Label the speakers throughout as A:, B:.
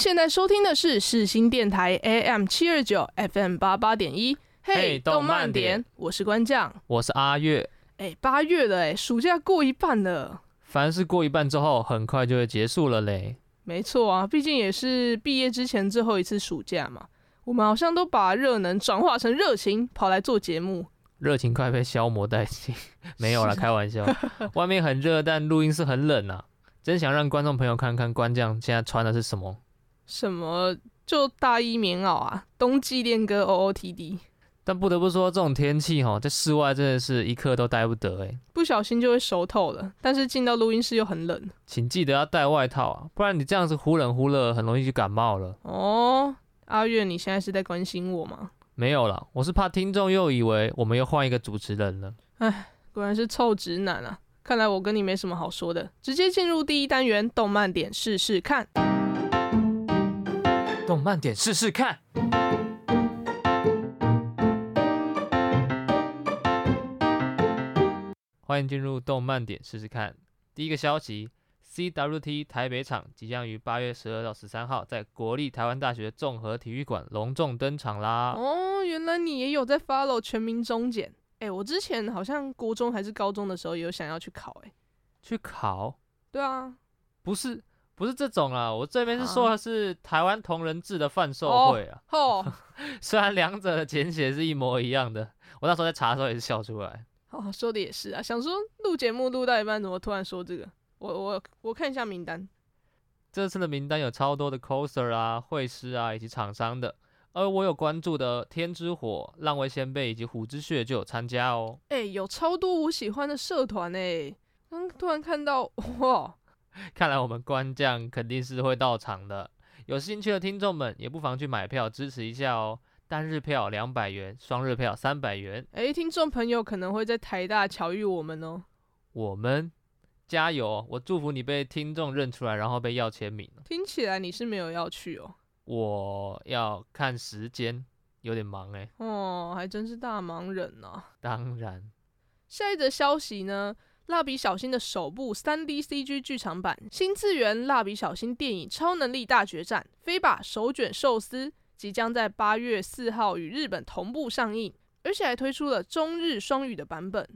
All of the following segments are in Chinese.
A: 现在收听的是世新电台 AM 七二九 FM 八八点一。嘿，动漫点，我是关将，
B: 我是阿月。
A: 哎，八月了，哎，暑假过一半了。
B: 凡是过一半之后，很快就会结束了嘞。
A: 没错啊，毕竟也是毕业之前最后一次暑假嘛。我们好像都把热能转化成热情，跑来做节目。
B: 热情快被消磨殆尽，没有了，开玩笑。外面很热，但录音室很冷啊。真想让观众朋友看看关将现在穿的是什么。
A: 什么？就大衣棉袄啊，冬季恋歌 OOTD。
B: 但不得不说，这种天气哈，在室外真的是一刻都待不得哎，
A: 不小心就会熟透了。但是进到录音室又很冷，
B: 请记得要带外套啊，不然你这样子忽冷忽热，很容易就感冒了。
A: 哦，阿月，你现在是在关心我吗？
B: 没有啦，我是怕听众又以为我们又换一个主持人了。
A: 哎，果然是臭直男啊！看来我跟你没什么好说的，直接进入第一单元，动漫点试试看。
B: 动慢点试试看。欢迎进入动漫点试试看。第一个消息，CWT 台北场即将于八月十二到十三号在国立台湾大学综合体育馆隆重登场啦！
A: 哦，原来你也有在 follow 全民中检。哎，我之前好像国中还是高中的时候有想要去考，哎，
B: 去考？
A: 对啊，
B: 不是。不是这种啊，我这边是说的是台湾同人志的贩售会啊。哦，虽然两者的简写是一模一样的，我那时候在查的时候也是笑出来。
A: 哦，说的也是啊，想说录节目录到一半，怎么突然说这个？我我我看一下名单，
B: 这次的名单有超多的 coser 啊、会师啊以及厂商的，而我有关注的天之火、浪味仙贝以及虎之穴就有参加哦。
A: 哎，有超多我喜欢的社团哎，刚突然看到哇。
B: 看来我们官将肯定是会到场的，有兴趣的听众们也不妨去买票支持一下哦。单日票两百元，双日票三百元。
A: 诶，听众朋友可能会在台大巧遇我们哦。
B: 我们加油！我祝福你被听众认出来，然后被要签名。
A: 听起来你是没有要去哦。
B: 我要看时间，有点忙诶。
A: 哦，还真是大忙人呢、啊。
B: 当然。
A: 下一则消息呢？蜡笔小新的首部 3D CG 剧场版《新次元蜡笔小新电影超能力大决战飞吧手卷寿司》即将在八月四号与日本同步上映，而且还推出了中日双语的版本。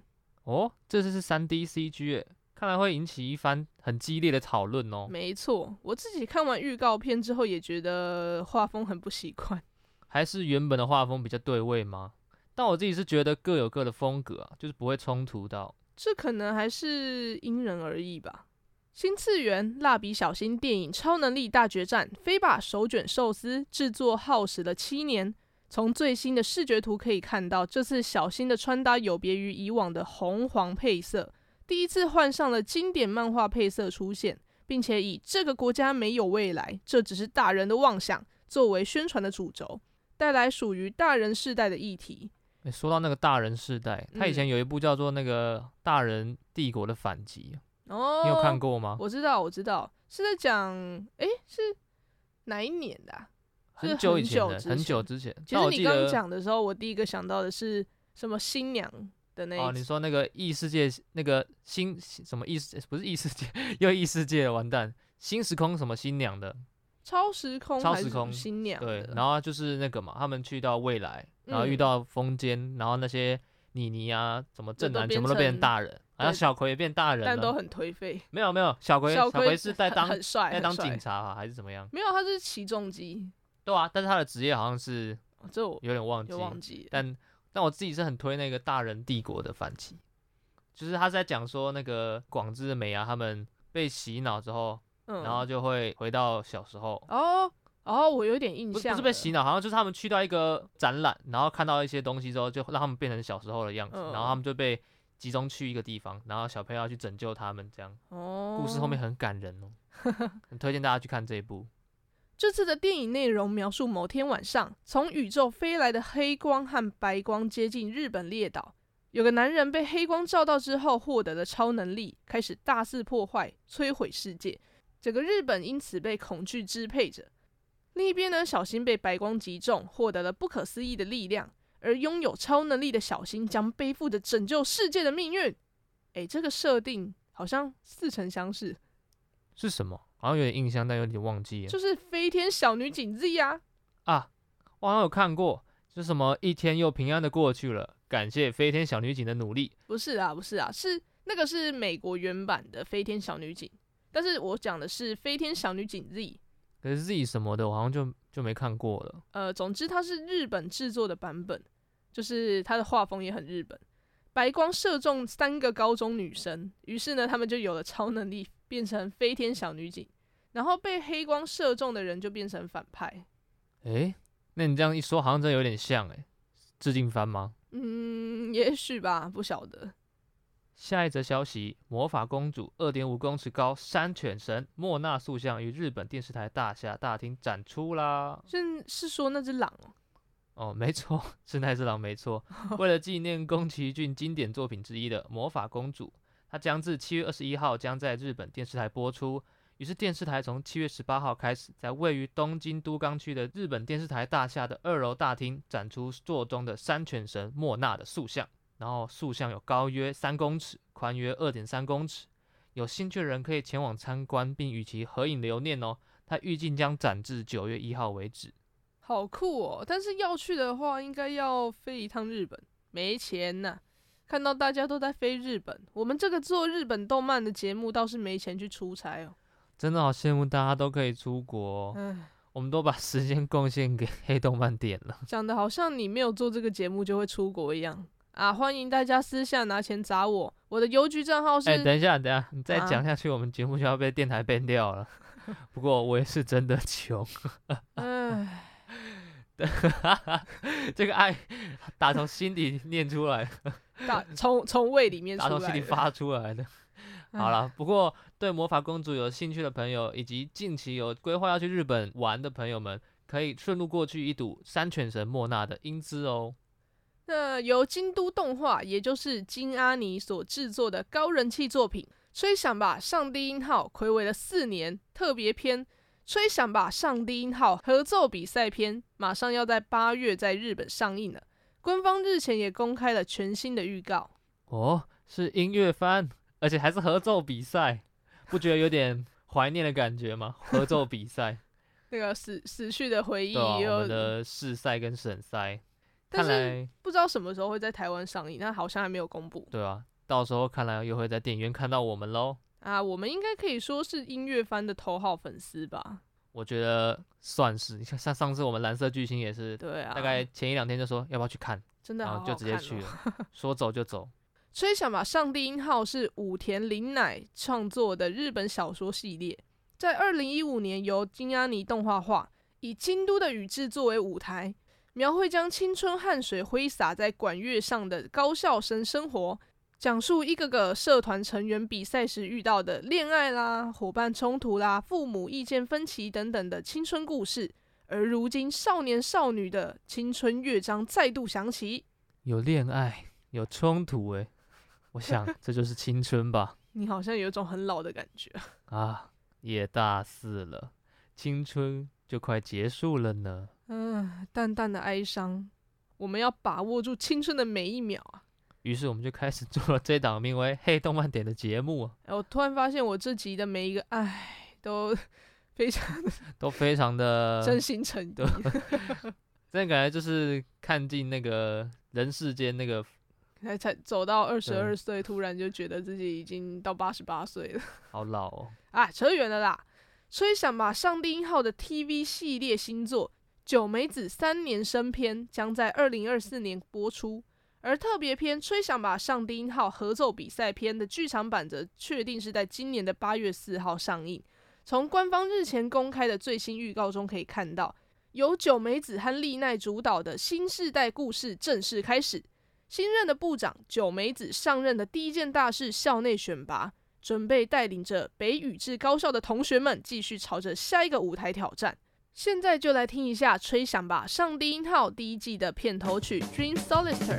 B: 哦，这次是 3D CG，看来会引起一番很激烈的讨论哦。
A: 没错，我自己看完预告片之后也觉得画风很不习惯。
B: 还是原本的画风比较对味吗？但我自己是觉得各有各的风格啊，就是不会冲突到。
A: 这可能还是因人而异吧。新次元蜡笔小新电影超能力大决战飞把手卷寿司制作耗时了七年。从最新的视觉图可以看到，这次小新的穿搭有别于以往的红黄配色，第一次换上了经典漫画配色出现，并且以这个国家没有未来，这只是大人的妄想作为宣传的主轴，带来属于大人世代的议题。
B: 欸、说到那个大人世代，他以前有一部叫做那个《大人帝国的反击》哦，你有看过吗？
A: 我知道，我知道，是在讲，哎，是哪一年的、啊？
B: 很久以前的，很久之前。
A: 其实你刚讲的时候，我第一个想到的是什么新娘的那一？哦，
B: 你说那个异世界，那个新什么异世，不是异世界，又异世界，完蛋，新时空什么新娘的？
A: 超时空，超时空新娘。
B: 对，然后就是那个嘛，他们去到未来。然后遇到风间、嗯，然后那些妮妮啊，什么正男全部都变成大人，然后小葵也变大人了，
A: 但都很颓废。没
B: 有没有，小葵小葵是在
A: 当
B: 在当警察啊，还是怎么样？
A: 没有，他是起重机。
B: 对啊，但是他的职业好像是，
A: 这我
B: 有点忘记，
A: 忘记。
B: 但但我自己是很推那个大人帝国的反击，就是他在讲说那个广志美啊，他们被洗脑之后，嗯、然后就会回到小时候。
A: 哦。哦，我有点印
B: 不
A: 象，
B: 不是被洗脑，好像就是他们去到一个展览，然后看到一些东西之后，就让他们变成小时候的样子，
A: 嗯、
B: 然后他们就被集中去一个地方，然后小朋友要去拯救他们，这样。
A: 哦，
B: 故事后面很感人哦，很推荐大家去看这一部。
A: 这次的电影内容描述某天晚上，从宇宙飞来的黑光和白光接近日本列岛。有个男人被黑光照到之后，获得了超能力，开始大肆破坏、摧毁世界。整个日本因此被恐惧支配着。另一边呢，小新被白光击中，获得了不可思议的力量。而拥有超能力的小新将背负着拯救世界的命运。诶，这个设定好像似曾相识。
B: 是什么？好像有点印象，但有点忘记。
A: 就是飞天小女警 Z 呀、
B: 啊。啊，我好像有看过，是什么一天又平安的过去了。感谢飞天小女警的努力。
A: 不是啊，不是啊，是那个是美国原版的飞天小女警，但是我讲的是飞天小女警 Z。
B: 可是 Z 什么的，我好像就就没看过了。
A: 呃，总之它是日本制作的版本，就是它的画风也很日本。白光射中三个高中女生，于是呢，他们就有了超能力，变成飞天小女警。然后被黑光射中的人就变成反派。
B: 诶，那你这样一说，好像真的有点像诶，致敬番吗？
A: 嗯，也许吧，不晓得。
B: 下一则消息：魔法公主二点五公尺高山犬神莫娜塑像于日本电视台大厦大厅展出啦。
A: 是是说那只狼哦？
B: 哦，没错，是那只狼，没错。为了纪念宫崎骏经典作品之一的魔法公主，它将自七月二十一号将在日本电视台播出。于是电视台从七月十八号开始，在位于东京都港区的日本电视台大厦的二楼大厅展出座中的山犬神莫娜的塑像。然后塑像有高约三公尺，宽约二点三公尺。有兴趣的人可以前往参观，并与其合影留念哦。它预计将展至九月一号为止。
A: 好酷哦！但是要去的话，应该要飞一趟日本，没钱呐、啊。看到大家都在飞日本，我们这个做日本动漫的节目倒是没钱去出差哦。
B: 真的好羡慕大家都可以出国，
A: 嗯，
B: 我们都把时间贡献给黑动漫点了。
A: 讲的好像你没有做这个节目就会出国一样啊！欢迎大家私下拿钱砸我，我的邮局账号是……
B: 哎、欸，等一下，等一下，你再讲下去，我们节目就要被电台 ban 掉了。啊、不过我也是真的穷。
A: 哎，
B: 这个爱打从心底念出来，
A: 打从从胃里面出来，
B: 打从心里发出来的。好了，不过对魔法公主有兴趣的朋友，以及近期有规划要去日本玩的朋友们，可以顺路过去一睹山犬神莫娜的英姿哦。
A: 那由京都动画，也就是金阿尼所制作的高人气作品《吹响吧，上帝音号》睽违了四年特别篇《吹响吧，上帝音号》合奏比赛篇，马上要在八月在日本上映了。官方日前也公开了全新的预告。
B: 哦，是音乐番。而且还是合奏比赛，不觉得有点怀念的感觉吗？合奏比赛，
A: 那个死死去的回忆，
B: 对、啊，我们的试赛跟省赛，
A: 看
B: 来
A: 不知道什么时候会在台湾上映，但好像还没有公布。
B: 对啊，到时候看来又会在电影院看到我们喽。
A: 啊，我们应该可以说是音乐番的头号粉丝吧？
B: 我觉得算是。你看，像上次我们蓝色巨星也是，
A: 对啊，
B: 大概前一两天就说要不要去看，
A: 真的好好、哦，
B: 然后就直接去了，说走就走。
A: 吹响吧，上帝音号是武田绫乃创作的日本小说系列，在二零一五年由金阿尼动画化，以京都的宇治作为舞台，描绘将青春汗水挥洒在管乐上的高校生生活，讲述一个个社团成员比赛时遇到的恋爱啦、伙伴冲突啦、父母意见分歧等等的青春故事。而如今少年少女的青春乐章再度响起，
B: 有恋爱，有冲突、欸，诶。我想这就是青春吧。
A: 你好像有一种很老的感觉
B: 啊！也大四了，青春就快结束了呢。
A: 嗯，淡淡的哀伤。我们要把握住青春的每一秒啊！
B: 于是我们就开始做了这档名为《黑动漫点》的节目。
A: 哎，我突然发现我这集的每一个唉 都非常的
B: 都非常的
A: 真心诚意。
B: 真的感觉就是看尽那个人世间那个。
A: 才才走到二十二岁，突然就觉得自己已经到八十八岁了，
B: 好老哦！
A: 啊，扯远了啦。吹响吧，上帝一号的 TV 系列新作《九美子三年生篇》将在二零二四年播出，而特别篇《吹响吧，上低音号》合奏比赛篇的剧场版则确定是在今年的八月四号上映。
C: 从官方日前公开的最新预告中可以看到，由九美子和丽奈主导的新世代故事正式开始。新任的部长九美子上任的第一件大事——校内选拔，准备带领着北宇治高校的同学们继续朝着下一个舞台挑战。现在就来听一下《吹响吧上低音号》第一季的片头曲《Dream Solitaire》。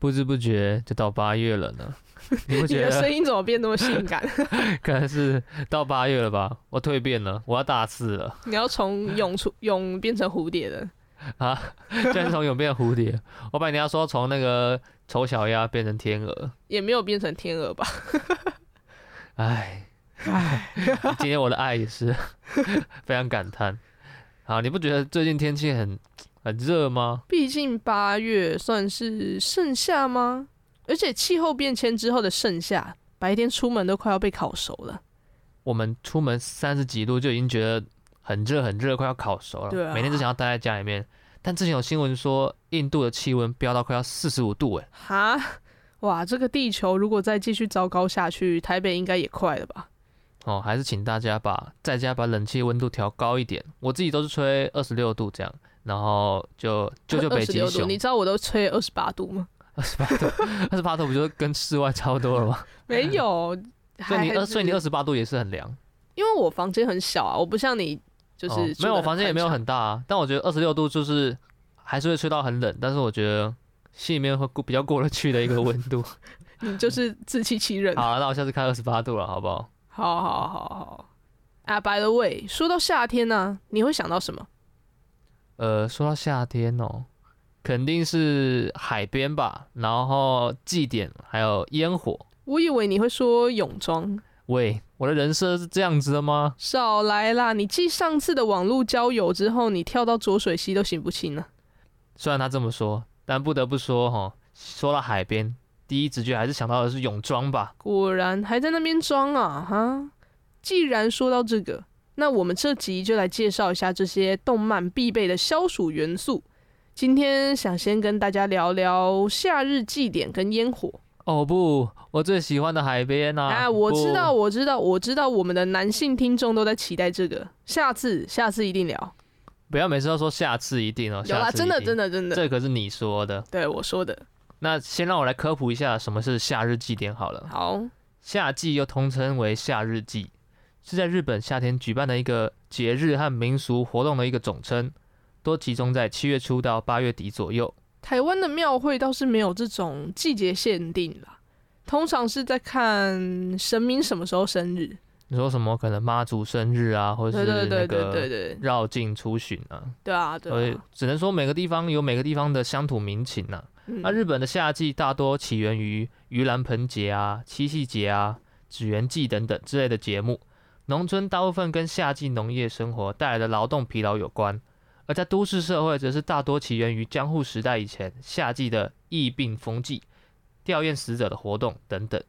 B: 不知不觉就到八月了呢，你不觉得？
A: 你的声音怎么变那么性感？
B: 可能是到八月了吧？我蜕变了，我要大四了。
A: 你要从蛹出 蛹变成蝴蝶的
B: 啊？现在从蛹变成蝴蝶？我本来你要说从那个丑小鸭变成天鹅，
A: 也没有变成天鹅吧？
B: 哎哎，今天我的爱也是非常感叹。好，你不觉得最近天气很？很热吗？
A: 毕竟八月算是盛夏吗？而且气候变迁之后的盛夏，白天出门都快要被烤熟了。
B: 我们出门三十几度就已经觉得很热很热，快要烤熟了。
A: 对啊，
B: 每天只想要待在家里面。但之前有新闻说，印度的气温飙到快要四十五度，哎，
A: 哈，哇，这个地球如果再继续糟糕下去，台北应该也快了吧？
B: 哦，还是请大家把在家把冷气温度调高一点。我自己都是吹二十六度这样。然后就就就北极熊，
A: 你知道我都吹二十八度吗？
B: 二十八度，二十八度不就跟室外差不多了吗？
A: 没有，
B: 所以你二，所以你二十八度也是很凉。
A: 因为我房间很小啊，我不像你，就是、哦、
B: 没有，我房间也没有很大啊。但我觉得二十六度就是还是会吹到很冷，但是我觉得心里面会过比较过得去的一个温度。
A: 你就是自欺欺人。
B: 好，那我下次开二十八度了，好不好？
A: 好好好好。啊，by the way，说到夏天呢、啊，你会想到什么？
B: 呃，说到夏天哦，肯定是海边吧，然后祭典还有烟火。
A: 我以为你会说泳装。
B: 喂，我的人设是这样子的吗？
A: 少来啦！你继上次的网络交友之后，你跳到浊水溪都行不清了。
B: 虽然他这么说，但不得不说哈，说到海边，第一直觉还是想到的是泳装吧。
A: 果然还在那边装啊哈！既然说到这个。那我们这集就来介绍一下这些动漫必备的消暑元素。今天想先跟大家聊聊夏日祭典跟烟火。
B: 哦不，我最喜欢的海边啊！
A: 啊，我知道，我知道，我知道，我们的男性听众都在期待这个。下次，下次一定聊。
B: 不要每次都说下次一定哦。
A: 有啦，真的，真的，真的。
B: 这可是你说的。
A: 对，我说的。
B: 那先让我来科普一下什么是夏日祭典好了。
A: 好，
B: 夏季又通称为夏日祭。是在日本夏天举办的一个节日和民俗活动的一个总称，都集中在七月初到八月底左右。
A: 台湾的庙会倒是没有这种季节限定啦，通常是在看神明什么时候生日。
B: 你说什么？可能妈祖生日啊，或者是那个绕境出巡啊？
A: 对啊，对啊。所以
B: 只能说每个地方有每个地方的乡土民情呐、啊。那、嗯、日本的夏季大多起源于盂兰盆节啊、七夕节啊、纸鸢祭等等之类的节目。农村大部分跟夏季农业生活带来的劳动疲劳有关，而在都市社会则是大多起源于江户时代以前夏季的疫病风季、吊唁死者的活动等等。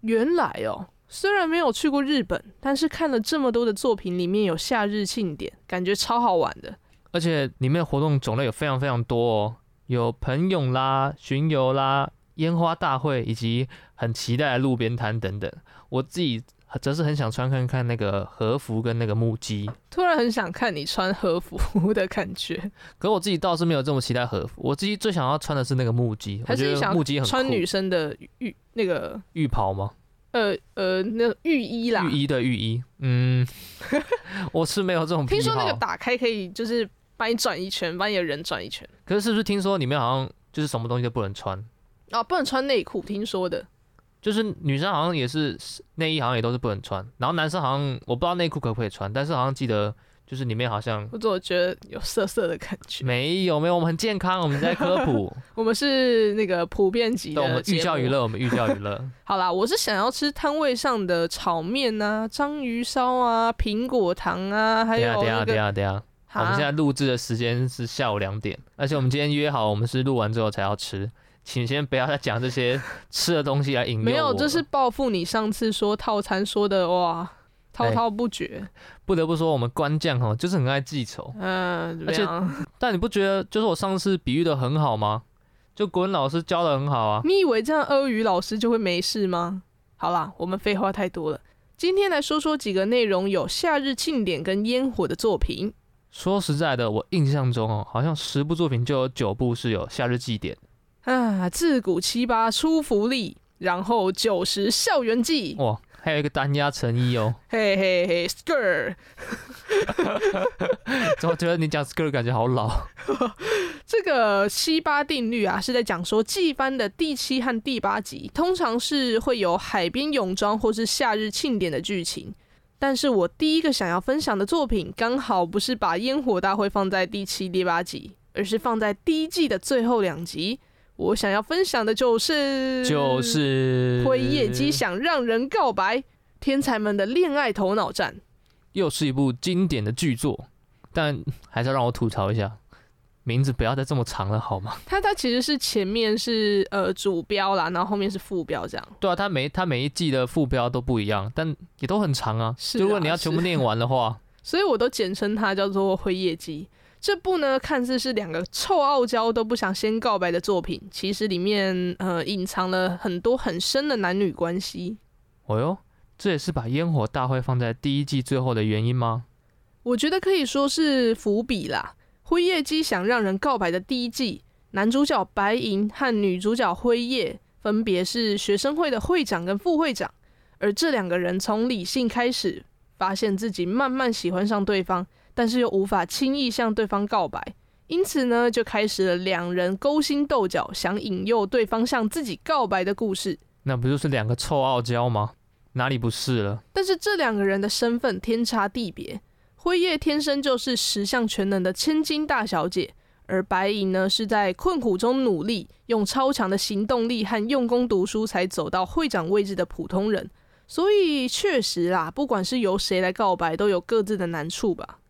A: 原来哦，虽然没有去过日本，但是看了这么多的作品，里面有夏日庆典，感觉超好玩的。
B: 而且里面的活动种类有非常非常多哦，有盆泳啦、巡游啦、烟花大会，以及很期待的路边摊等等。我自己。则是很想穿看看那个和服跟那个木屐，
A: 突然很想看你穿和服的感觉。
B: 可我自己倒是没有这么期待和服，我自己最想要穿的是那个木屐。
A: 还是你想
B: 木屐很
A: 穿女生的浴那个
B: 浴袍吗？
A: 呃呃，那浴衣啦，
B: 浴衣的浴衣。嗯，我是没有这种。
A: 听说那个打开可以就是把你转一圈，把你的人转一圈。
B: 可是是不是听说里面好像就是什么东西都不能穿？
A: 啊，不能穿内裤，听说的。
B: 就是女生好像也是内衣，好像也都是不能穿。然后男生好像我不知道内裤可不可以穿，但是好像记得就是里面好像。
A: 我总觉得有涩涩的感觉。
B: 没有没有，我们很健康，我们在科普。
A: 我们是那个普遍级的。
B: 我们寓教于乐，我们寓教于乐。
A: 好啦，我是想要吃摊位上的炒面啊、章鱼烧啊、苹果糖啊，还有、那个。
B: 等下等下等下，我们现在录制的时间是下午两点，而且我们今天约好，我们是录完之后才要吃。请先不要再讲这些 吃的东西来引诱。没
A: 有，这是报复你上次说套餐说的哇，滔滔不绝。
B: 不得不说，我们官将哦，就是很爱记仇。
A: 嗯，
B: 而且但你不觉得就是我上次比喻的很好吗？就国文老师教的很好啊。
A: 你以为这样阿语老师就会没事吗？好啦，我们废话太多了。今天来说说几个内容有夏日庆典跟烟火的作品。
B: 说实在的，我印象中哦，好像十部作品就有九部是有夏日祭典。
A: 啊，自古七八出福利，然后九十校园季。
B: 哇，还有一个单压成衣哦。
A: 嘿嘿嘿，skirt。
B: 怎么觉得你讲 skirt 感觉好老？
A: 这个七八定律啊，是在讲说季番的第七和第八集，通常是会有海边泳装或是夏日庆典的剧情。但是我第一个想要分享的作品，刚好不是把烟火大会放在第七、第八集，而是放在第一季的最后两集。我想要分享的就是，
B: 就是
A: 辉夜姬想让人告白，天才们的恋爱头脑战，
B: 又是一部经典的剧作，但还是要让我吐槽一下。名字不要再这么长了好吗？
A: 它它其实是前面是呃主标啦，然后后面是副标这样。
B: 对啊，它每它每一季的副标都不一样，但也都很长啊。
A: 是啊，
B: 如果你要全部念完的话，
A: 所以我都简称它叫做《辉夜姬》。这部呢，看似是两个臭傲娇都不想先告白的作品，其实里面呃隐藏了很多很深的男女关系。
B: 哦哟，这也是把烟火大会放在第一季最后的原因吗？
A: 我觉得可以说是伏笔啦。辉夜姬想让人告白的第一季，男主角白银和女主角辉夜分别是学生会的会长跟副会长，而这两个人从理性开始，发现自己慢慢喜欢上对方，但是又无法轻易向对方告白，因此呢，就开始了两人勾心斗角，想引诱对方向自己告白的故事。
B: 那不就是两个臭傲娇吗？哪里不是了？
A: 但是这两个人的身份天差地别。辉夜天生就是十项全能的千金大小姐，而白银呢，是在困苦中努力，用超强的行动力和用功读书才走到会长位置的普通人。所以确实啦，不管是由谁来告白，都有各自的难处吧。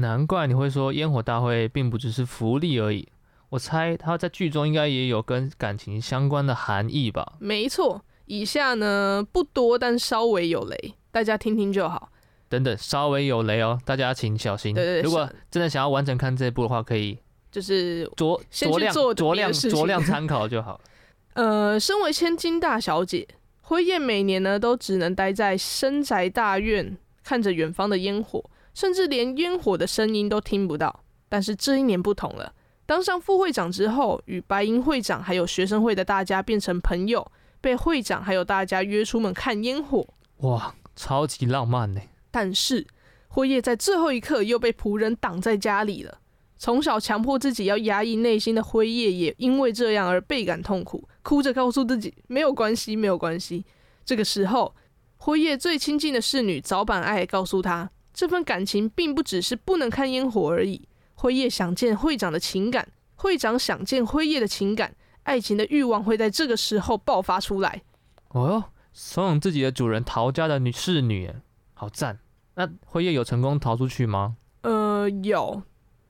B: 难怪你会说烟火大会并不只是福利而已。我猜他在剧中应该也有跟感情相关的含义吧？
A: 没错，以下呢不多，但稍微有雷，大家听听就好。
B: 等等，稍微有雷哦，大家请小心。
A: 对对对，
B: 如果真的想要完整看这一部的话，可以
A: 就是
B: 酌酌量酌量酌量参考就好。
A: 呃，身为千金大小姐，辉夜每年呢都只能待在深宅大院，看着远方的烟火，甚至连烟火的声音都听不到。但是这一年不同了，当上副会长之后，与白银会长还有学生会的大家变成朋友，被会长还有大家约出门看烟火。
B: 哇，超级浪漫呢！
A: 但是辉夜在最后一刻又被仆人挡在家里了。从小强迫自己要压抑内心的辉夜，也因为这样而倍感痛苦，哭着告诉自己没有关系，没有关系。这个时候，辉夜最亲近的侍女早坂爱告诉他，这份感情并不只是不能看烟火而已。辉夜想见会长的情感，会长想见辉夜的情感，爱情的欲望会在这个时候爆发出来。
B: 哦哟，怂恿自己的主人逃家的女侍女。好赞！那辉夜有成功逃出去吗？
A: 呃，有，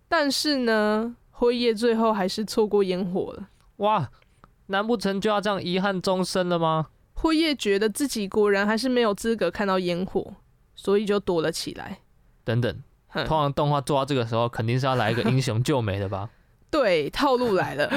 A: 但是呢，辉夜最后还是错过烟火了。
B: 哇，难不成就要这样遗憾终生了吗？
A: 辉夜觉得自己果然还是没有资格看到烟火，所以就躲了起来。
B: 等等，通常动画做到这个时候，肯定是要来一个英雄救美的吧？
A: 对，套路来了。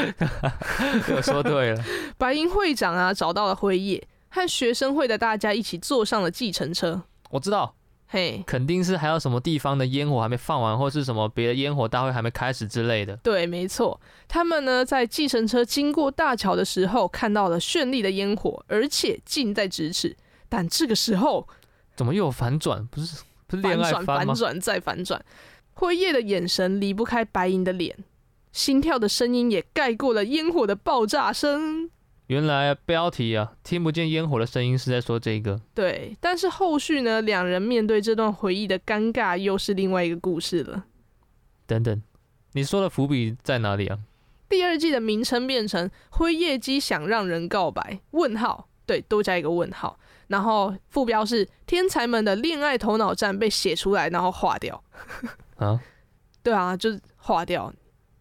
B: 我说对了。
A: 白银会长啊，找到了辉夜，和学生会的大家一起坐上了计程车。
B: 我知道，
A: 嘿，hey,
B: 肯定是还有什么地方的烟火还没放完，或是什么别的烟火大会还没开始之类的。
A: 对，没错，他们呢在计程车经过大桥的时候，看到了绚丽的烟火，而且近在咫尺。但这个时候，
B: 怎么又有反转？不是，不是？
A: 反转，反转再反转。辉夜的眼神离不开白银的脸，心跳的声音也盖过了烟火的爆炸声。
B: 原来标题啊，听不见烟火的声音是在说这个。
A: 对，但是后续呢，两人面对这段回忆的尴尬，又是另外一个故事了。
B: 等等，你说的伏笔在哪里啊？
A: 第二季的名称变成“辉夜姬想让人告白”？问号，对，多加一个问号。然后副标是“天才们的恋爱头脑战”被写出来，然后划掉。
B: 啊？对
A: 啊，就是划掉。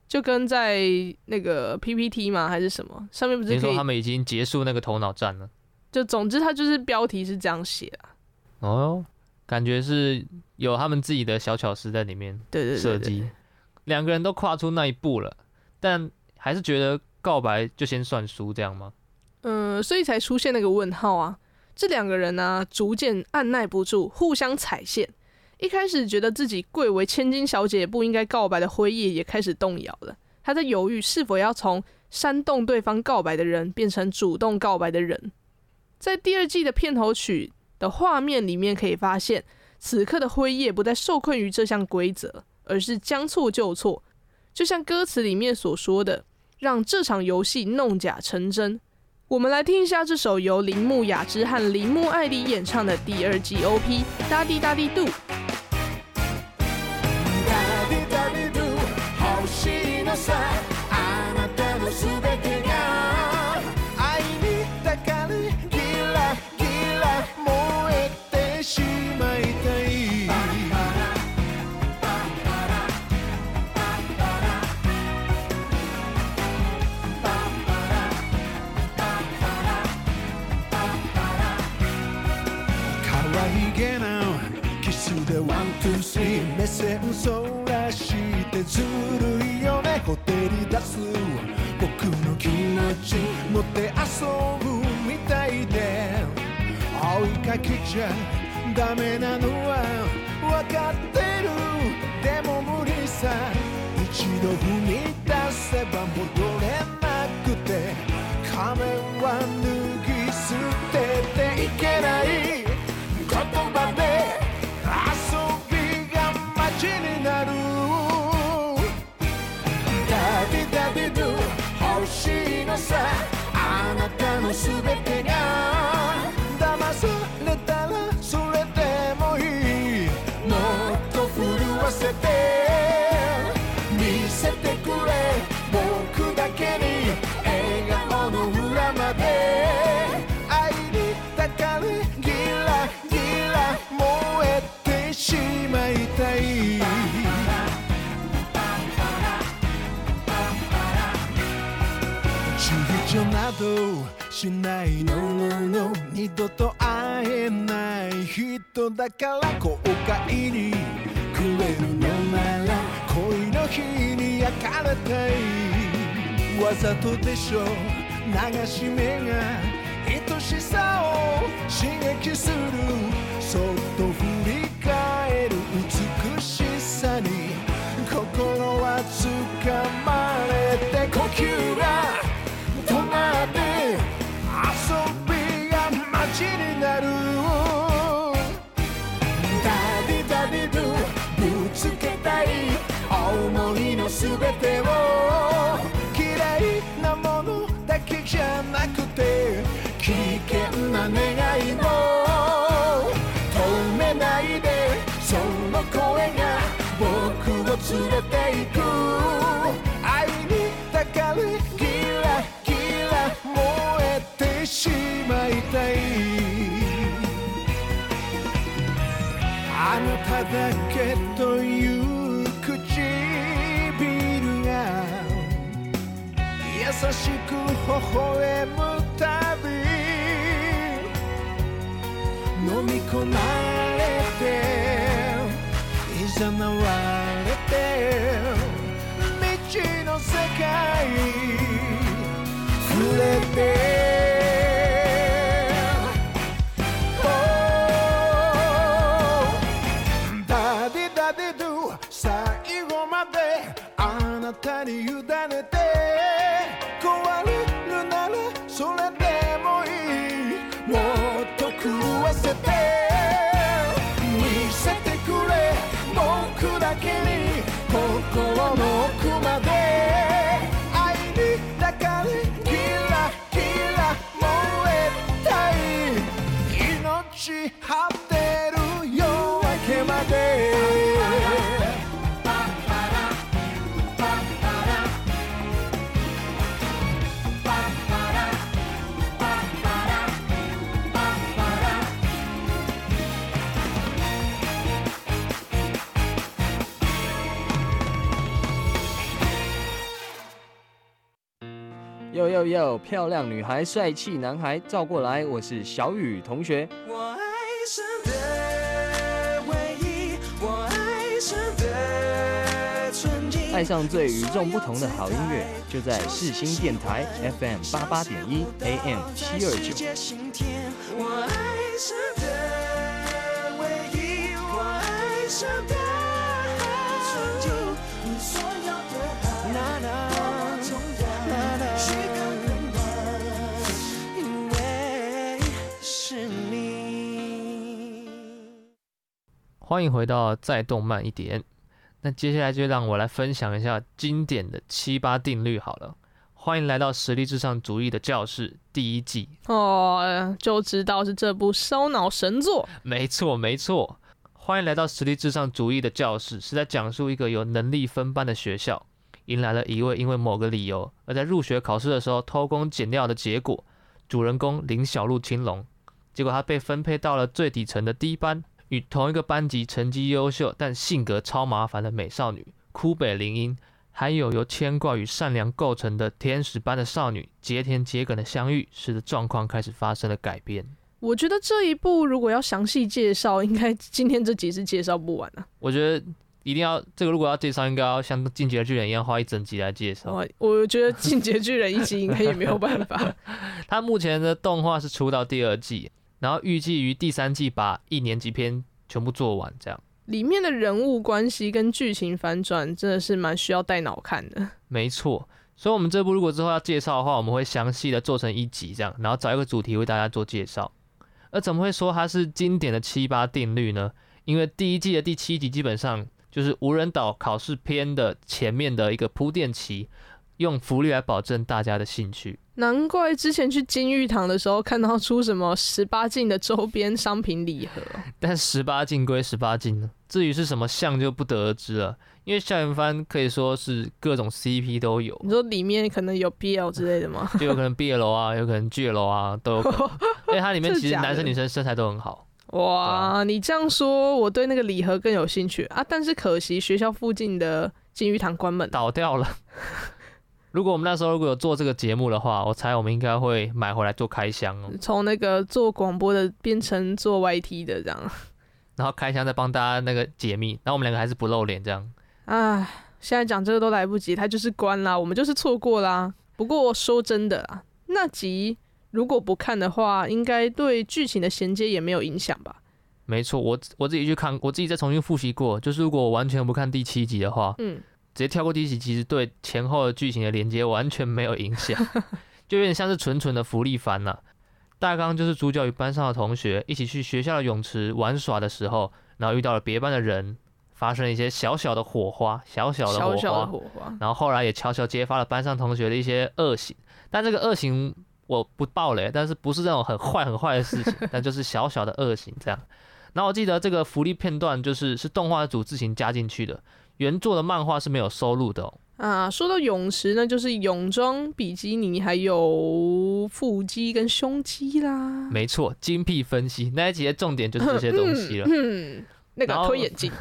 A: 就跟在那个 PPT 吗？还是什么？上面不是
B: 说他们已经结束那个头脑战了？
A: 就总之，他就是标题是这样写啊。
B: 哦，感觉是有他们自己的小巧思在里面。
A: 对对对，对。
B: 设计两个人都跨出那一步了，但还是觉得告白就先算输这样吗？
D: 嗯，所以才出现那个问号啊。这两个人呢、逐渐按捺不住，互相踩线。一开始觉得自己贵为千金小姐不应该告白的辉夜也开始动摇了。他在犹豫是否要从煽动对方告白的人变成主动告白的人。在第二季的片头曲的画面里面可以发现，此刻的辉夜不再受困于这项规则，而是将错就错，就像歌词里面所说的，让这场游戏弄假成真。我们来听一下这首由铃木雅之和铃木爱理演唱的第二季 OP《哒滴哒滴嘟》。戦争らしてずるいよねほてり出す僕の気持ち持って遊ぶみたいで。追いかけちゃダメなのは分かってるでも無理さ。一度踏み出せば戻れなくて。仮面は脱ぎ捨てていけない。のさあなたのすべてが。しないの no, no, 二度と会えない人だから後悔にくれるのなら恋の日に焼かれたいわざとでしょ。流し目が愛しさを刺激する。そっと振り返る美しさに。心はつかまれて呼吸が。てを。嫌いなものだけじゃなくて危険な願いしく微笑むたび。飲み込まれていざなわれて未知の世界連れて。最後まであなたに委ねて。
E: 呦呦呦！漂亮女孩，帅气男孩，照过来！我是小雨同学。我爱上的唯一，我爱上的纯净。爱上最与众不同的好音乐，就在四星电台 FM 八八点一 AM 七二九。
B: 欢迎回到再动漫一点。那接下来就让我来分享一下经典的七八定律好了。欢迎来到实力至上主义的教室第一季
A: 哦，就知道是这部烧脑神作。
B: 没错没错，欢迎来到实力至上主义的教室，是在讲述一个有能力分班的学校，迎来了一位因为某个理由而在入学考试的时候偷工减料的结果。主人公林小璐青龙，结果他被分配到了最底层的低班。与同一个班级成绩优秀但性格超麻烦的美少女枯北铃音，还有由牵挂与善良构成的天使般的少女结田桔梗的相遇，使得状况开始发生了改变。
A: 我觉得这一部如果要详细介绍，应该今天这集是介绍不完啊。
B: 我觉得一定要这个如果要介绍，应该要像进击的巨人一样花一整集来介绍。
A: 我我觉得进击的巨人一集应该也没有办法。
B: 他目前的动画是出到第二季。然后预计于第三季把一年级篇全部做完，这样
A: 里面的人物关系跟剧情反转真的是蛮需要带脑看的。
B: 没错，所以我们这部如果之后要介绍的话，我们会详细的做成一集这样，然后找一个主题为大家做介绍。而怎么会说它是经典的七八定律呢？因为第一季的第七集基本上就是无人岛考试篇的前面的一个铺垫期。用福利来保证大家的兴趣，
A: 难怪之前去金玉堂的时候看到出什么十八禁的周边商品礼盒。
B: 但十八禁归十八禁呢，至于是什么像就不得而知了。因为校园番可以说是各种 CP 都有。
A: 你说里面可能有 BL 之类的吗？
B: 就 有可能 BL 啊，有可能 GL 啊，都有可能。因 为它里面其实男生女生身材都很好。
A: 哇，啊、你这样说，我对那个礼盒更有兴趣啊！但是可惜学校附近的金玉堂关门
B: 倒掉了。如果我们那时候如果有做这个节目的话，我猜我们应该会买回来做开箱哦。
A: 从那个做广播的变成做 YT 的这样，
B: 然后开箱再帮大家那个解密，然后我们两个还是不露脸这样。
A: 唉，现在讲这个都来不及，他就是关啦，我们就是错过啦。不过说真的啊，那集如果不看的话，应该对剧情的衔接也没有影响吧？没
B: 错，我我自己去看，我自己再重新复习过，就是如果我完全不看第七集的话，嗯。直接跳过第一集，其实对前后的剧情的连接完全没有影响，就有点像是纯纯的福利番呐。大纲就是主角与班上的同学一起去学校的泳池玩耍的时候，然后遇到了别班的人，发生了一些小小的火花，小小的火花，小小的火花。然后后来也悄悄揭发了班上同学的一些恶行，但这个恶行我不爆雷，但是不是那种很坏很坏的事情，但就是小小的恶行这样。然后我记得这个福利片段就是是动画组自行加进去的。原作的漫画是没有收录的哦。
A: 啊，说到泳池呢，就是泳装、比基尼，还有腹肌跟胸肌啦。
B: 没错，精辟分析那一集的重点就是这些东西了。
A: 嗯，嗯，那个推眼镜。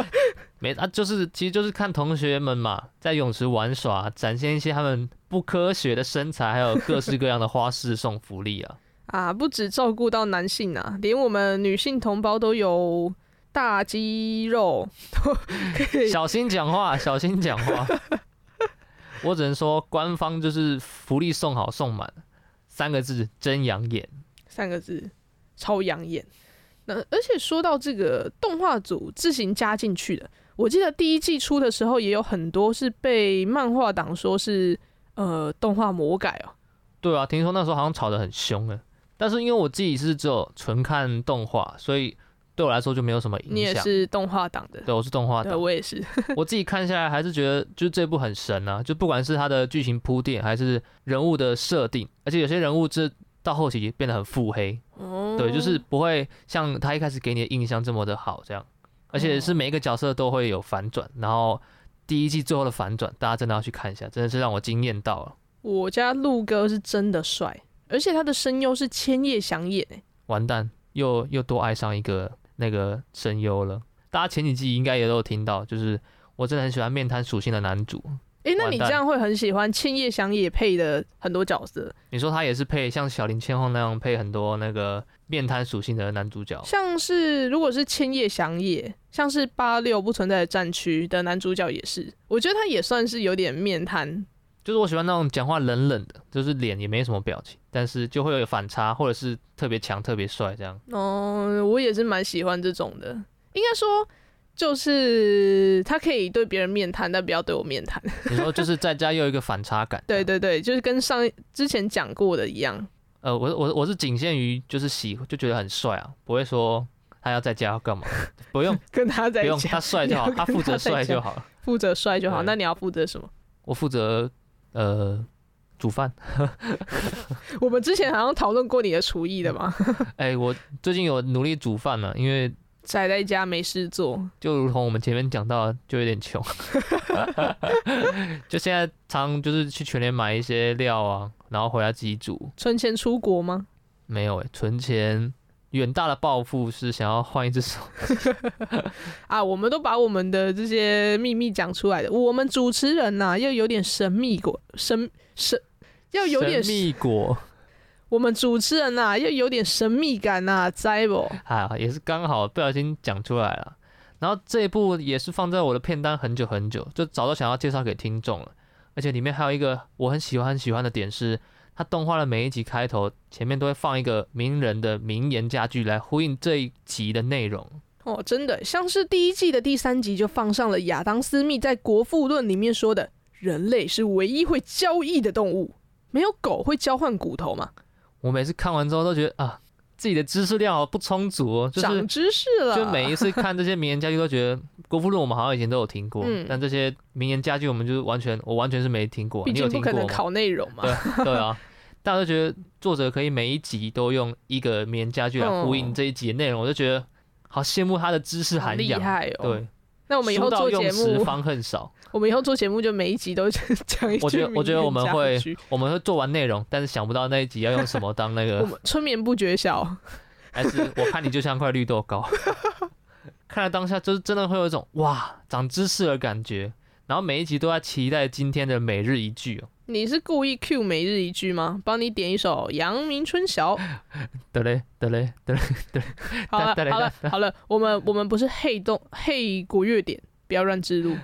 B: 没啊，就是其实就是看同学们嘛，在泳池玩耍，展现一些他们不科学的身材，还有各式各样的花式送福利啊。
A: 啊，不止照顾到男性啊，连我们女性同胞都有。大肌肉，
B: 小心讲话，小心讲话。我只能说，官方就是福利送好送满，三个字真养眼，
A: 三个字超养眼。那而且说到这个动画组自行加进去的，我记得第一季出的时候也有很多是被漫画党说是呃动画魔改哦。
B: 对啊，听说那时候好像吵得很凶呢。但是因为我自己是只有纯看动画，所以。对我来说就没有什么影响。
A: 你也是动画党的？
B: 对，我是动画党。
A: 我也是。
B: 我自己看下来还是觉得，就是这部很神啊！就不管是它的剧情铺垫，还是人物的设定，而且有些人物这到后期变得很腹黑。哦。对，就是不会像他一开始给你的印象这么的好，这样。而且是每一个角色都会有反转，然后第一季最后的反转，大家真的要去看一下，真的是让我惊艳到了。
A: 我家陆哥是真的帅，而且他的声优是千叶翔也。
B: 完蛋，又又多爱上一个。那个声优了，大家前几季应该也都有听到，就是我真的很喜欢面瘫属性的男主，
A: 哎、欸，那你
B: 这
A: 样会很喜欢千叶翔也配的很多角色，
B: 你说他也是配像小林千晃那样配很多那个面瘫属性的男主角，
A: 像是如果是千叶翔也，像是八六不存在的战区的男主角也是，我觉得他也算是有点面瘫。
B: 就是我喜欢那种讲话冷冷的，就是脸也没什么表情，但是就会有反差，或者是特别强、特别帅这样。
A: 哦，我也是蛮喜欢这种的。应该说，就是他可以对别人面瘫，但不要对我面瘫。
B: 你说就是在家又有一个反差感。
A: 对对对，就是跟上之前讲过的一样。
B: 呃，我我我是仅限于就是喜就觉得很帅啊，不会说他要在家要干嘛，不用
A: 跟他在家，
B: 不用他帅就好，他 负责帅就好，
A: 负责帅就好。那你要负责什么？
B: 我负责。呃，煮饭。
A: 我们之前好像讨论过你的厨艺的嘛。
B: 哎、欸，我最近有努力煮饭了，因为
A: 宅在家没事做，
B: 就如同我们前面讲到，就有点穷。就现在常就是去全联买一些料啊，然后回来自己煮。
A: 存钱出国吗？
B: 没有哎、欸，存钱。远大的抱负是想要换一只手机
A: 啊！我们都把我们的这些秘密讲出来的。我们主持人呐、啊，要有点神秘果，神神要有点
B: 神秘果。
A: 我们主持人呐、啊，要有点神秘感呐、啊，知不？
B: 啊，也是刚好不小心讲出来了。然后这一部也是放在我的片单很久很久，就早都想要介绍给听众了。而且里面还有一个我很喜欢很喜欢的点是。他动画的每一集开头前面都会放一个名人的名言佳句来呼应这一集的内容
A: 哦，真的像是第一季的第三集就放上了亚当斯密在《国富论》里面说的：“人类是唯一会交易的动物，没有狗会交换骨头吗？”
B: 我每次看完之后都觉得啊，自己的知识量好不充足哦，就是
A: 长知识了。
B: 就每一次看这些名言佳句都觉得《国富论》我们好像以前都有听过，嗯、但这些名言佳句我们就是完全我完全是没听过。
A: 毕竟不可能
B: 你有听过吗？
A: 考内容嘛。
B: 对对啊。大家都觉得作者可以每一集都用一个名言佳句来呼应这一集的内容，我就觉得好羡慕他的知识涵养，
A: 厉害哦。
B: 对，
A: 那我们以后做节目，
B: 方恨少。
A: 我们以后做节目就每一集都讲一句。
B: 我觉得，我觉得我们会，我们会做完内容，但是想不到那一集要用什么当那个。
A: 我们春眠不觉晓，
B: 还是我看你就像块绿豆糕。看了当下，就是真的会有一种哇，长知识的感觉。然后每一集都在期待今天的每日一句哦。
A: 你是故意 Q 每日一句吗？帮你点一首《阳明春晓》。
B: 得嘞，得嘞，得嘞，得嘞。
A: 好了，好了，好了，我们我们不是黑洞黑国乐典，不要乱植入。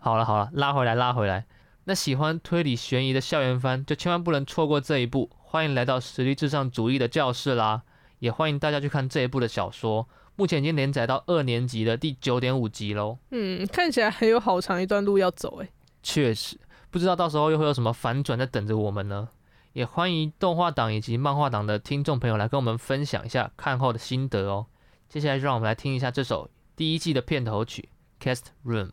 B: 好了好了，拉回来拉回来。那喜欢推理悬疑的校园番，就千万不能错过这一部。欢迎来到实力至上主义的教室啦！也欢迎大家去看这一部的小说，目前已经连载到二年级的第九点五集喽。
A: 嗯，看起来还有好长一段路要走哎。
B: 确实。不知道到时候又会有什么反转在等着我们呢？也欢迎动画党以及漫画党的听众朋友来跟我们分享一下看后的心得哦。接下来就让我们来听一下这首第一季的片头曲
F: castroom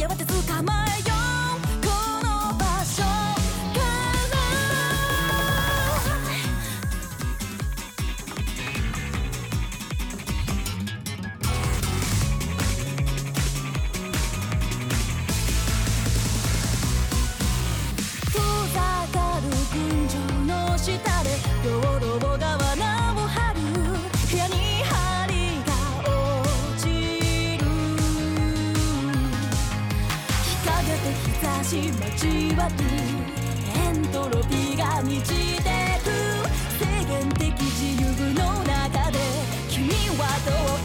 F: この場所から遠る群青の下で道路を川なエントロピーが満ちてく。制限的自由の中で君
C: はどう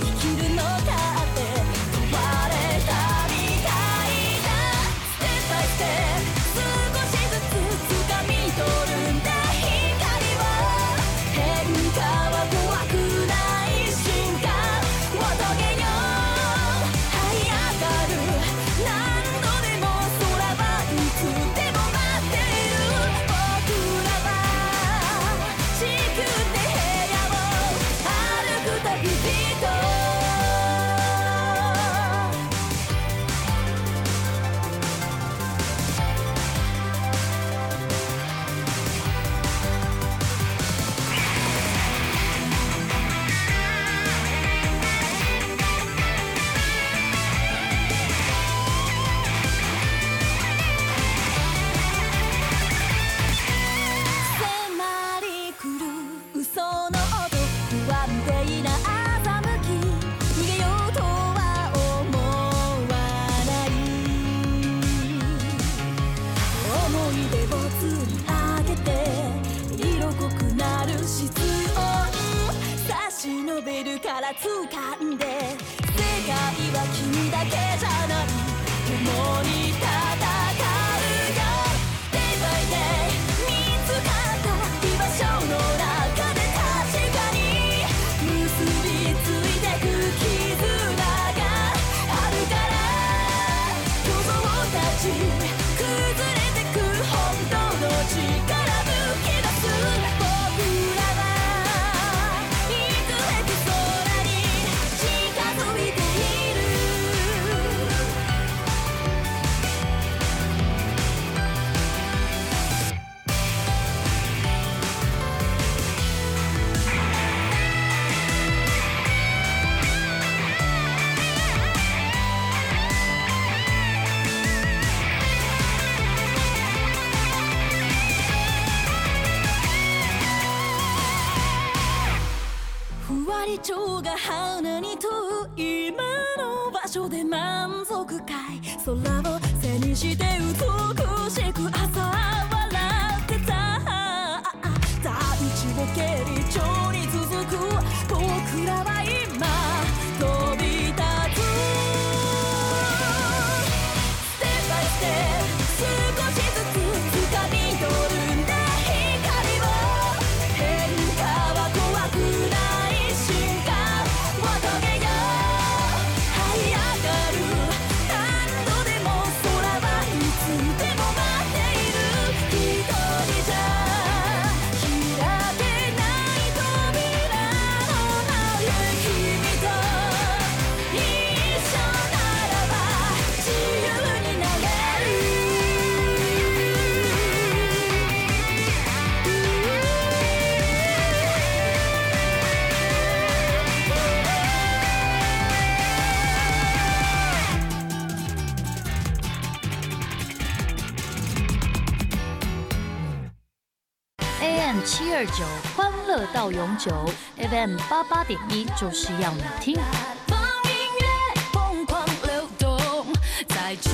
C: 二九，欢乐到永久；FM 八八点一，就是要你听。
F: 放音乐疯狂流动，再找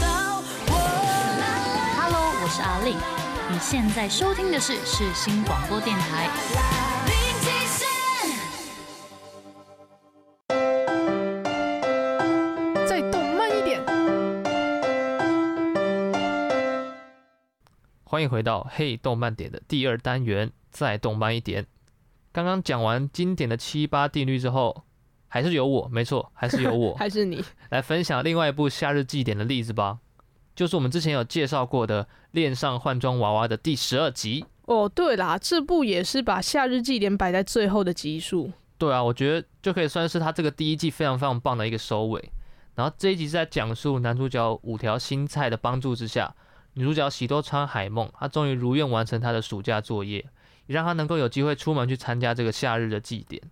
F: 到我。
C: Hello，我是阿令，你现在收听的是世新广播电台。
B: 欢迎回到《嘿动漫点》的第二单元，再动漫一点。刚刚讲完经典的七八定律之后，还是有我，没错，还是有我
A: 还是你
B: 来分享另外一部夏日祭典的例子吧。就是我们之前有介绍过的《恋上换装娃娃》的第十二集。
A: 哦，对啦，这部也是把夏日祭典摆在最后的集数。
B: 对啊，我觉得就可以算是他这个第一季非常非常棒的一个收尾。然后这一集是在讲述男主角五条新菜的帮助之下，女主角喜多川海梦，她终于如愿完成她的暑假作业，也让她能够有机会出门去参加这个夏日的祭典。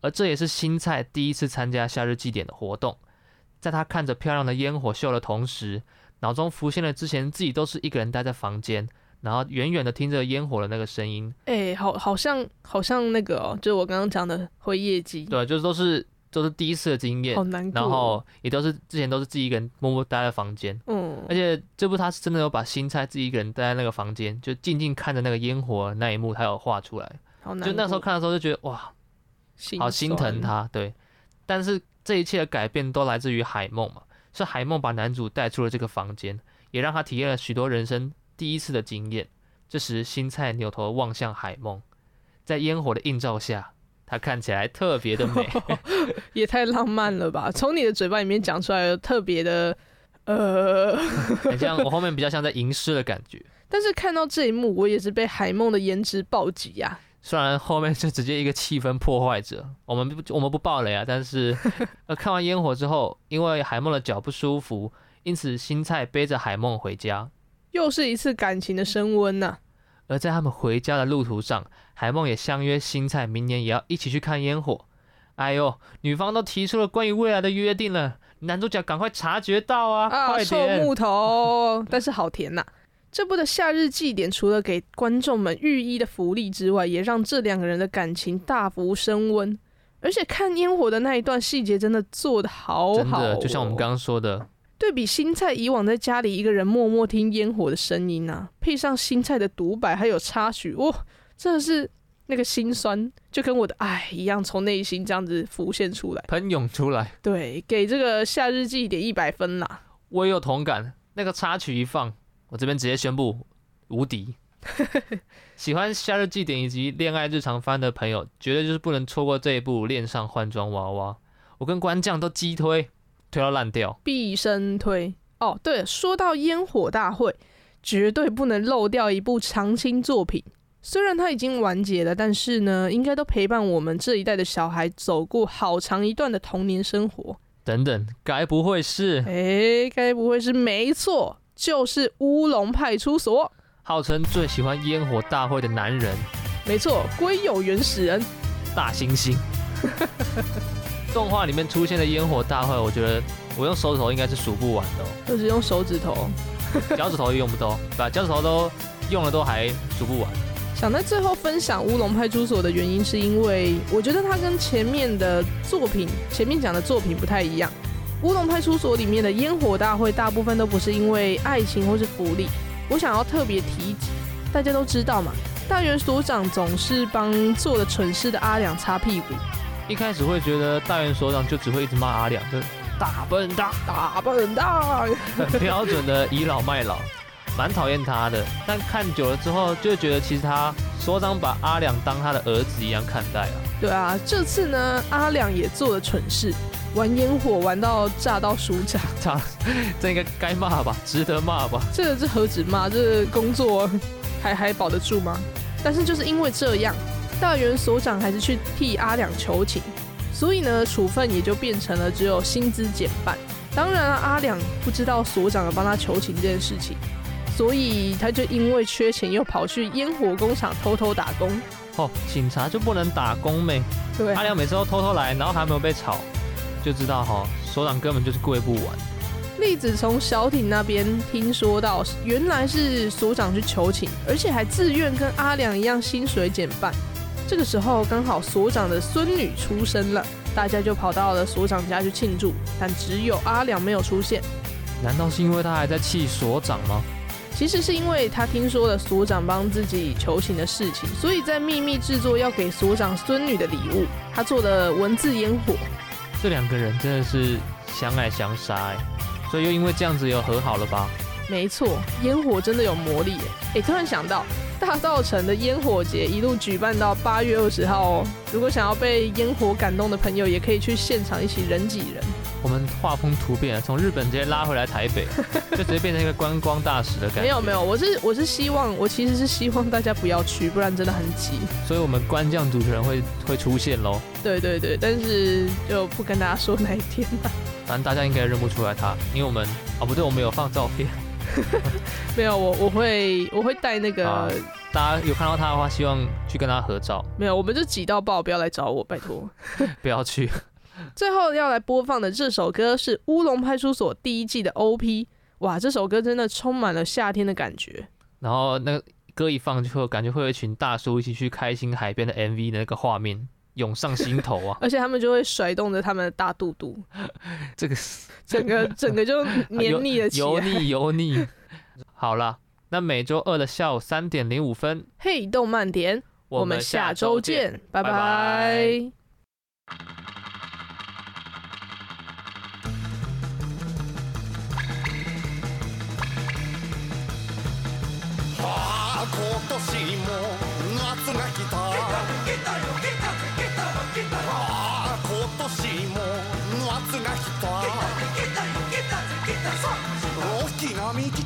B: 而这也是新菜第一次参加夏日祭典的活动。在她看着漂亮的烟火秀的同时，脑中浮现了之前自己都是一个人待在房间，然后远远的听着烟火的那个声音。
A: 哎，好，好像，好像那个哦，就是我刚刚讲的灰夜姬。
B: 对，就是都是。都是第一次的经验，
A: 好难过，
B: 然后也都是之前都是自己一个人默默待在房间，
A: 嗯，
B: 而且这部他是真的有把新菜自己一个人待在那个房间，就静静看着那个烟火那一幕，他有画出来，
A: 好难，
B: 就那时候看的时候就觉得哇，好心疼他，对，但是这一切的改变都来自于海梦嘛，是海梦把男主带出了这个房间，也让他体验了许多人生第一次的经验。这时新菜扭头望向海梦，在烟火的映照下。它看起来特别的美，
A: 也太浪漫了吧！从你的嘴巴里面讲出来，特别的，呃，
B: 很像我后面比较像在吟诗的感觉。
A: 但是看到这一幕，我也是被海梦的颜值暴击呀。
B: 虽然后面就直接一个气氛破坏者，我们不我们不爆雷啊，但是呃看完烟火之后，因为海梦的脚不舒服，因此新菜背着海梦回家，
A: 又是一次感情的升温呐。
B: 而在他们回家的路途上，海梦也相约新菜明年也要一起去看烟火。哎呦，女方都提出了关于未来的约定了，男主角赶快察觉到啊！
A: 啊，
B: 快点！
A: 瘦木头，但是好甜呐、啊。这部的夏日祭典除了给观众们寓意的福利之外，也让这两个人的感情大幅升温。而且看烟火的那一段细节真的做得好好、哦，
B: 真的就像我们刚刚说的。
A: 对比新菜以往在家里一个人默默听烟火的声音啊，配上新菜的独白还有插曲，哇，真的是那个心酸就跟我的爱一样，从内心这样子浮现出来，
B: 喷涌出来。
A: 对，给这个夏日祭点一百分啦。
B: 我也有同感，那个插曲一放，我这边直接宣布无敌。喜欢夏日祭典以及恋爱日常番的朋友，绝对就是不能错过这一部《恋上换装娃娃》。我跟官将都激推，推到烂掉，
A: 毕生推。哦，对了，说到烟火大会，绝对不能漏掉一部长青作品。虽然它已经完结了，但是呢，应该都陪伴我们这一代的小孩走过好长一段的童年生活。
B: 等等，该不会是？
A: 哎，该不会是？没错，就是《乌龙派出所》。
B: 号称最喜欢烟火大会的男人，
A: 没错，归有原始人，
B: 大猩猩。动画里面出现的烟火大会，我觉得我用手指头应该是数不完的哦。
A: 就是用手指头，
B: 脚趾头也用不到，把脚趾头都用了都还数不完。
A: 想在最后分享乌龙派出所的原因，是因为我觉得它跟前面的作品，前面讲的作品不太一样。乌龙派出所里面的烟火大会，大部分都不是因为爱情或是福利。我想要特别提及，大家都知道嘛，大元所长总是帮做了蠢事的阿良擦屁股。
B: 一开始会觉得大元所长就只会一直骂阿良，就大笨蛋，
A: 大笨蛋，
B: 很标准的倚老卖老，蛮讨厌他的。但看久了之后，就觉得其实他所长把阿良当他的儿子一样看待啊。
A: 对啊，这次呢，阿良也做了蠢事。玩烟火玩到炸到署长，
B: 炸，这应该该骂吧，值得骂吧？
A: 这个是何止骂，这个工作还还保得住吗？但是就是因为这样，大元所长还是去替阿两求情，所以呢，处分也就变成了只有薪资减半。当然了，阿两不知道所长有帮他求情这件事情，所以他就因为缺钱又跑去烟火工厂偷偷打工。
B: 哦，警察就不能打工咩？
A: 对，
B: 阿良每次都偷偷来，然后还没有被炒。就知道哈，所长根本就是跪不完。
A: 栗子从小艇那边听说到，原来是所长去求情，而且还自愿跟阿良一样薪水减半。这个时候刚好所长的孙女出生了，大家就跑到了所长家去庆祝，但只有阿良没有出现。
B: 难道是因为他还在气所长吗？
A: 其实是因为他听说了所长帮自己求情的事情，所以在秘密制作要给所长孙女的礼物，他做的文字烟火。
B: 这两个人真的是相爱相杀哎，所以又因为这样子又和好了吧？
A: 没错，烟火真的有魔力哎！突然想到，大稻城的烟火节一路举办到八月二十号哦。如果想要被烟火感动的朋友，也可以去现场一起人挤人。
B: 我们画风突变，从日本直接拉回来台北，就直接变成一个观光大使的感觉。
A: 没有没有，我是我是希望，我其实是希望大家不要去，不然真的很挤。
B: 所以我们官将主持人会会出现喽。
A: 对对对，但是就不跟大家说哪一天了。
B: 反正大家应该认不出来他，因为我们哦不对，我们有放照片。
A: 没有，我我会我会带那个、啊。
B: 大家有看到他的话，希望去跟他合照。
A: 没有，我们就挤到爆，不要来找我，拜托。
B: 不要去。
A: 最后要来播放的这首歌是《乌龙派出所》第一季的 OP。哇，这首歌真的充满了夏天的感觉。
B: 然后那个歌一放，就感觉会有一群大叔一起去开心海边的 MV 的那个画面涌上心头啊！
A: 而且他们就会甩动着他们的大肚肚，
B: 这个
A: 整个 整个就黏腻了起来，
B: 油腻油腻。好了，那每周二的下午三点零五分，
A: 嘿，动漫点，我们下周见，拜拜。拜拜。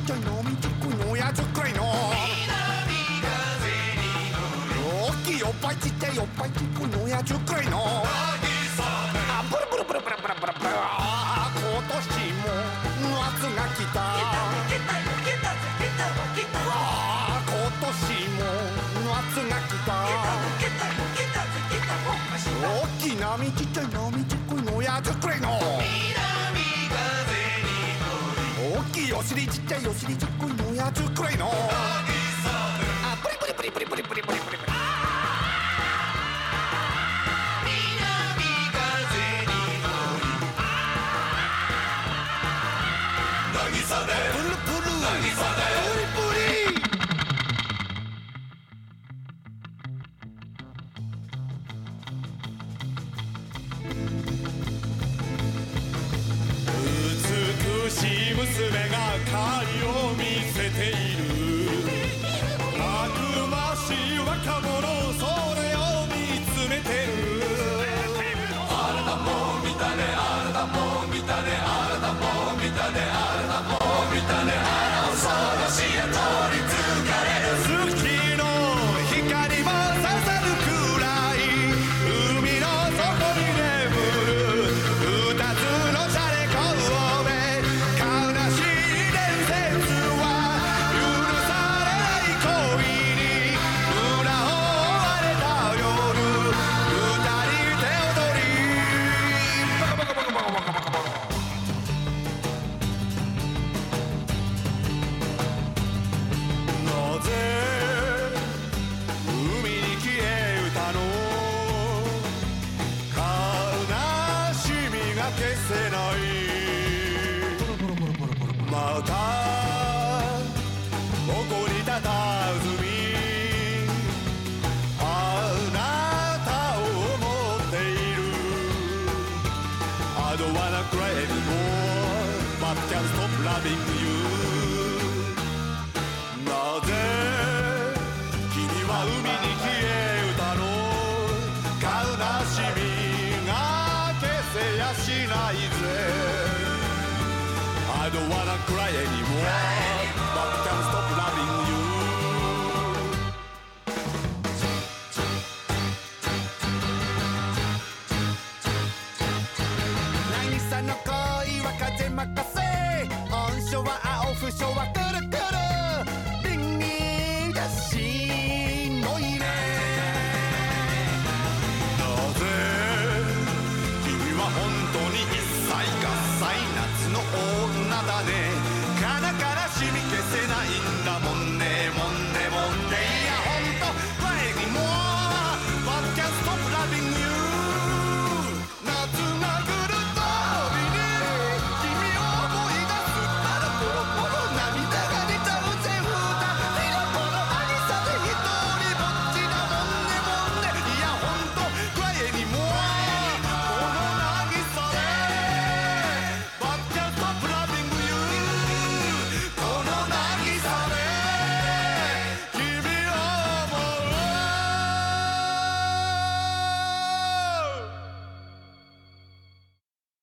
G: ちいのみちのくの。大きいおっぱいちっちゃいおっぱいちくのくの。あブルブルブルブルブルブルブル今年も夏が来た。大きなみちっちゃいのみちくのやつくいの。お尻ちっちゃいお尻ちっこいのやつくらいの。あプリプリプリプリプリプリプリプリ。誇りたたずみあなたを思っている I don't wanna cry anymore But can't stop loving you